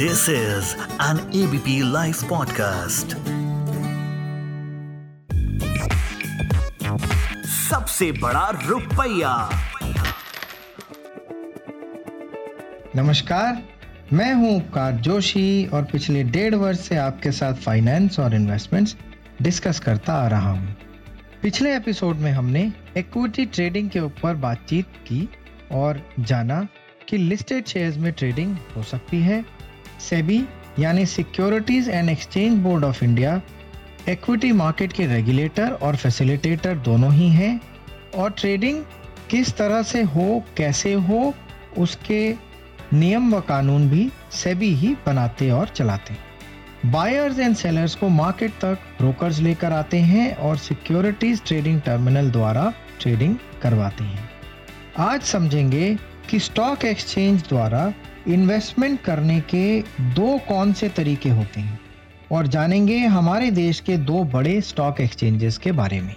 This is an ABP Life podcast. सबसे बड़ा रुपया नमस्कार, मैं हूँ उपकार जोशी और पिछले डेढ़ वर्ष से आपके साथ फाइनेंस और इन्वेस्टमेंट्स डिस्कस करता आ रहा हूँ। पिछले एपिसोड में हमने इक्विटी ट्रेडिंग के ऊपर बातचीत की और जाना कि लिस्टेड शेयर्स में ट्रेडिंग हो सकती है सेबी, यानी securities and exchange board of India, equity market के रेगुलेटर और फैसिलिटेटर दोनों ही हैं। और ट्रेडिंग किस तरह से हो, कैसे हो, उसके नियम व कानून भी सेबी ही बनाते और चलाते। बायर्स एंड सेलर्स को मार्केट तक ब्रोकर्स लेकर आते हैं और सिक्योरिटीज ट्रेडिंग टर्मिनल द्वारा ट्रेडिंग करवाते हैं। आज समझेंगे कि स्टॉक एक्सचेंज द्वारा इन्वेस्टमेंट करने के दो कौन से तरीके होते हैं? और जानेंगे हमारे देश के दो बड़े स्टॉक एक्सचेंजेस के बारे में।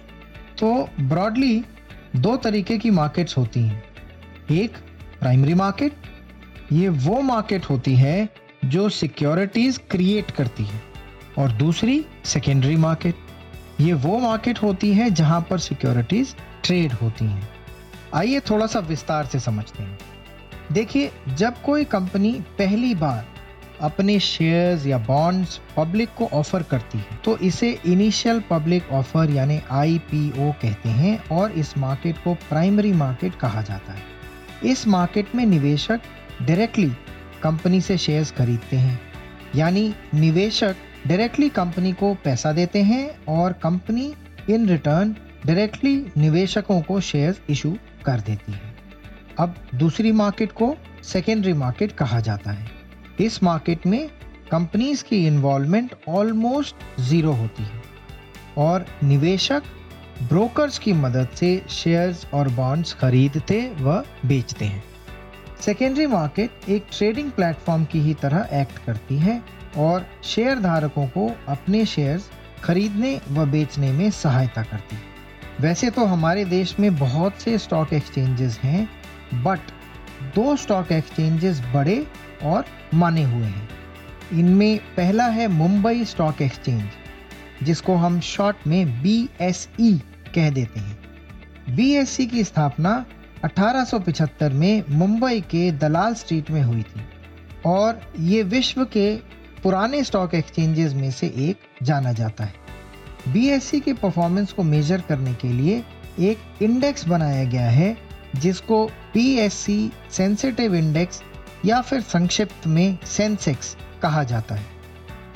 तो ब्रॉडली दो तरीके की मार्केट्स होती हैं। एक प्राइमरी मार्केट ये वो मार्केट होती है जो सिक्योरिटीज क्रिएट करती है। और दूसरी सेकेंडरी मार्केट ये वो मार्केट होती है जहाँ पर सिक्योरिटीज ट्रेड होती हैं। आइए थोड़ा सा विस्तार से समझते हैं। देखिए, जब कोई कंपनी पहली बार अपने शेयर्स या बॉन्ड्स पब्लिक को ऑफ़र करती है तो इसे इनिशियल पब्लिक ऑफ़र यानी आईपीओ कहते हैं और इस मार्केट को प्राइमरी मार्केट कहा जाता है। इस मार्केट में निवेशक डायरेक्टली कंपनी से शेयर्स खरीदते हैं, यानी निवेशक डायरेक्टली कंपनी को पैसा देते हैं और कंपनी इन रिटर्न डायरेक्टली निवेशकों को शेयर्स इशू कर देती है। अब दूसरी मार्केट को सेकेंडरी मार्केट कहा जाता है। इस मार्केट में कंपनीज़ की इन्वॉल्वमेंट ऑलमोस्ट ज़ीरो होती है और निवेशक ब्रोकर्स की मदद से शेयर्स और बॉन्ड्स खरीदते व बेचते हैं। सेकेंडरी मार्केट एक ट्रेडिंग प्लेटफॉर्म की ही तरह एक्ट करती है और शेयर धारकों को अपने शेयर्स खरीदने व बेचने में सहायता करती है। वैसे तो हमारे देश में बहुत से स्टॉक एक्सचेंजेस हैं बट दो स्टॉक एक्सचेंजेस बड़े और माने हुए हैं। इनमें पहला है मुंबई स्टॉक एक्सचेंज जिसको हम शॉर्ट में बी e कह देते हैं। बी e की स्थापना 1875 में मुंबई के दलाल स्ट्रीट में हुई थी और ये विश्व के पुराने स्टॉक एक्सचेंजेस में से एक जाना जाता है। बी के परफॉर्मेंस को मेजर करने के लिए एक इंडेक्स बनाया गया है जिसको पी सेंसिटिव इंडेक्स या फिर संक्षिप्त में सेंसेक्स कहा जाता है।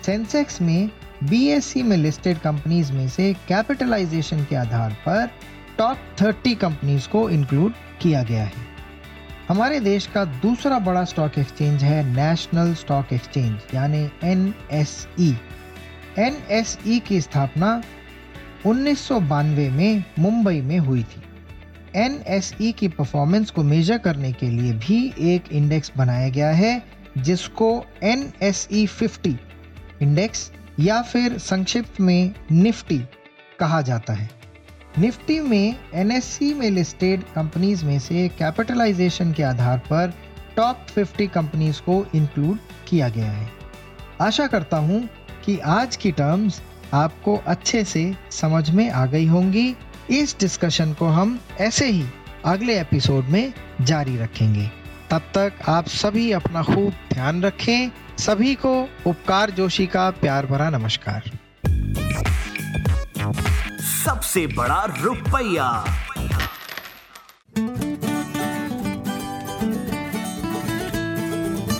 सेंसेक्स में बी में लिस्टेड कंपनीज़ में से कैपिटलाइजेशन के आधार पर टॉप 30 कंपनीज़ को इंक्लूड किया गया है। हमारे देश का दूसरा बड़ा स्टॉक एक्सचेंज है नेशनल स्टॉक एक्सचेंज यानी N S E N S E की स्थापना उन्नीस सौ बानवे में मुंबई में हुई थी। एनएसई की परफॉर्मेंस को मेजर करने के लिए भी एक इंडेक्स बनाया गया है, जिसको N S E fifty index या फिर संक्षिप्त में निफ्टी कहा जाता है। निफ्टी में एन में लिस्टेड कंपनीज़ में से कैपिटलाइजेशन के आधार पर टॉप 50 कंपनीज़ को इंक्लूड किया गया है। आशा करता हूँ कि आज की टर्म्स आपको अच्छे से समझ में आ गई होंगी। इस डिस्कशन को हम ऐसे ही अगले एपिसोड में जारी रखेंगे। तब तक आप सभी अपना खूब ध्यान रखें। सभी को उपकार जोशी का प्यार भरा नमस्कार। सबसे बड़ा रुपया।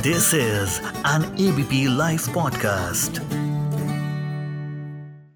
This is an ABP live podcast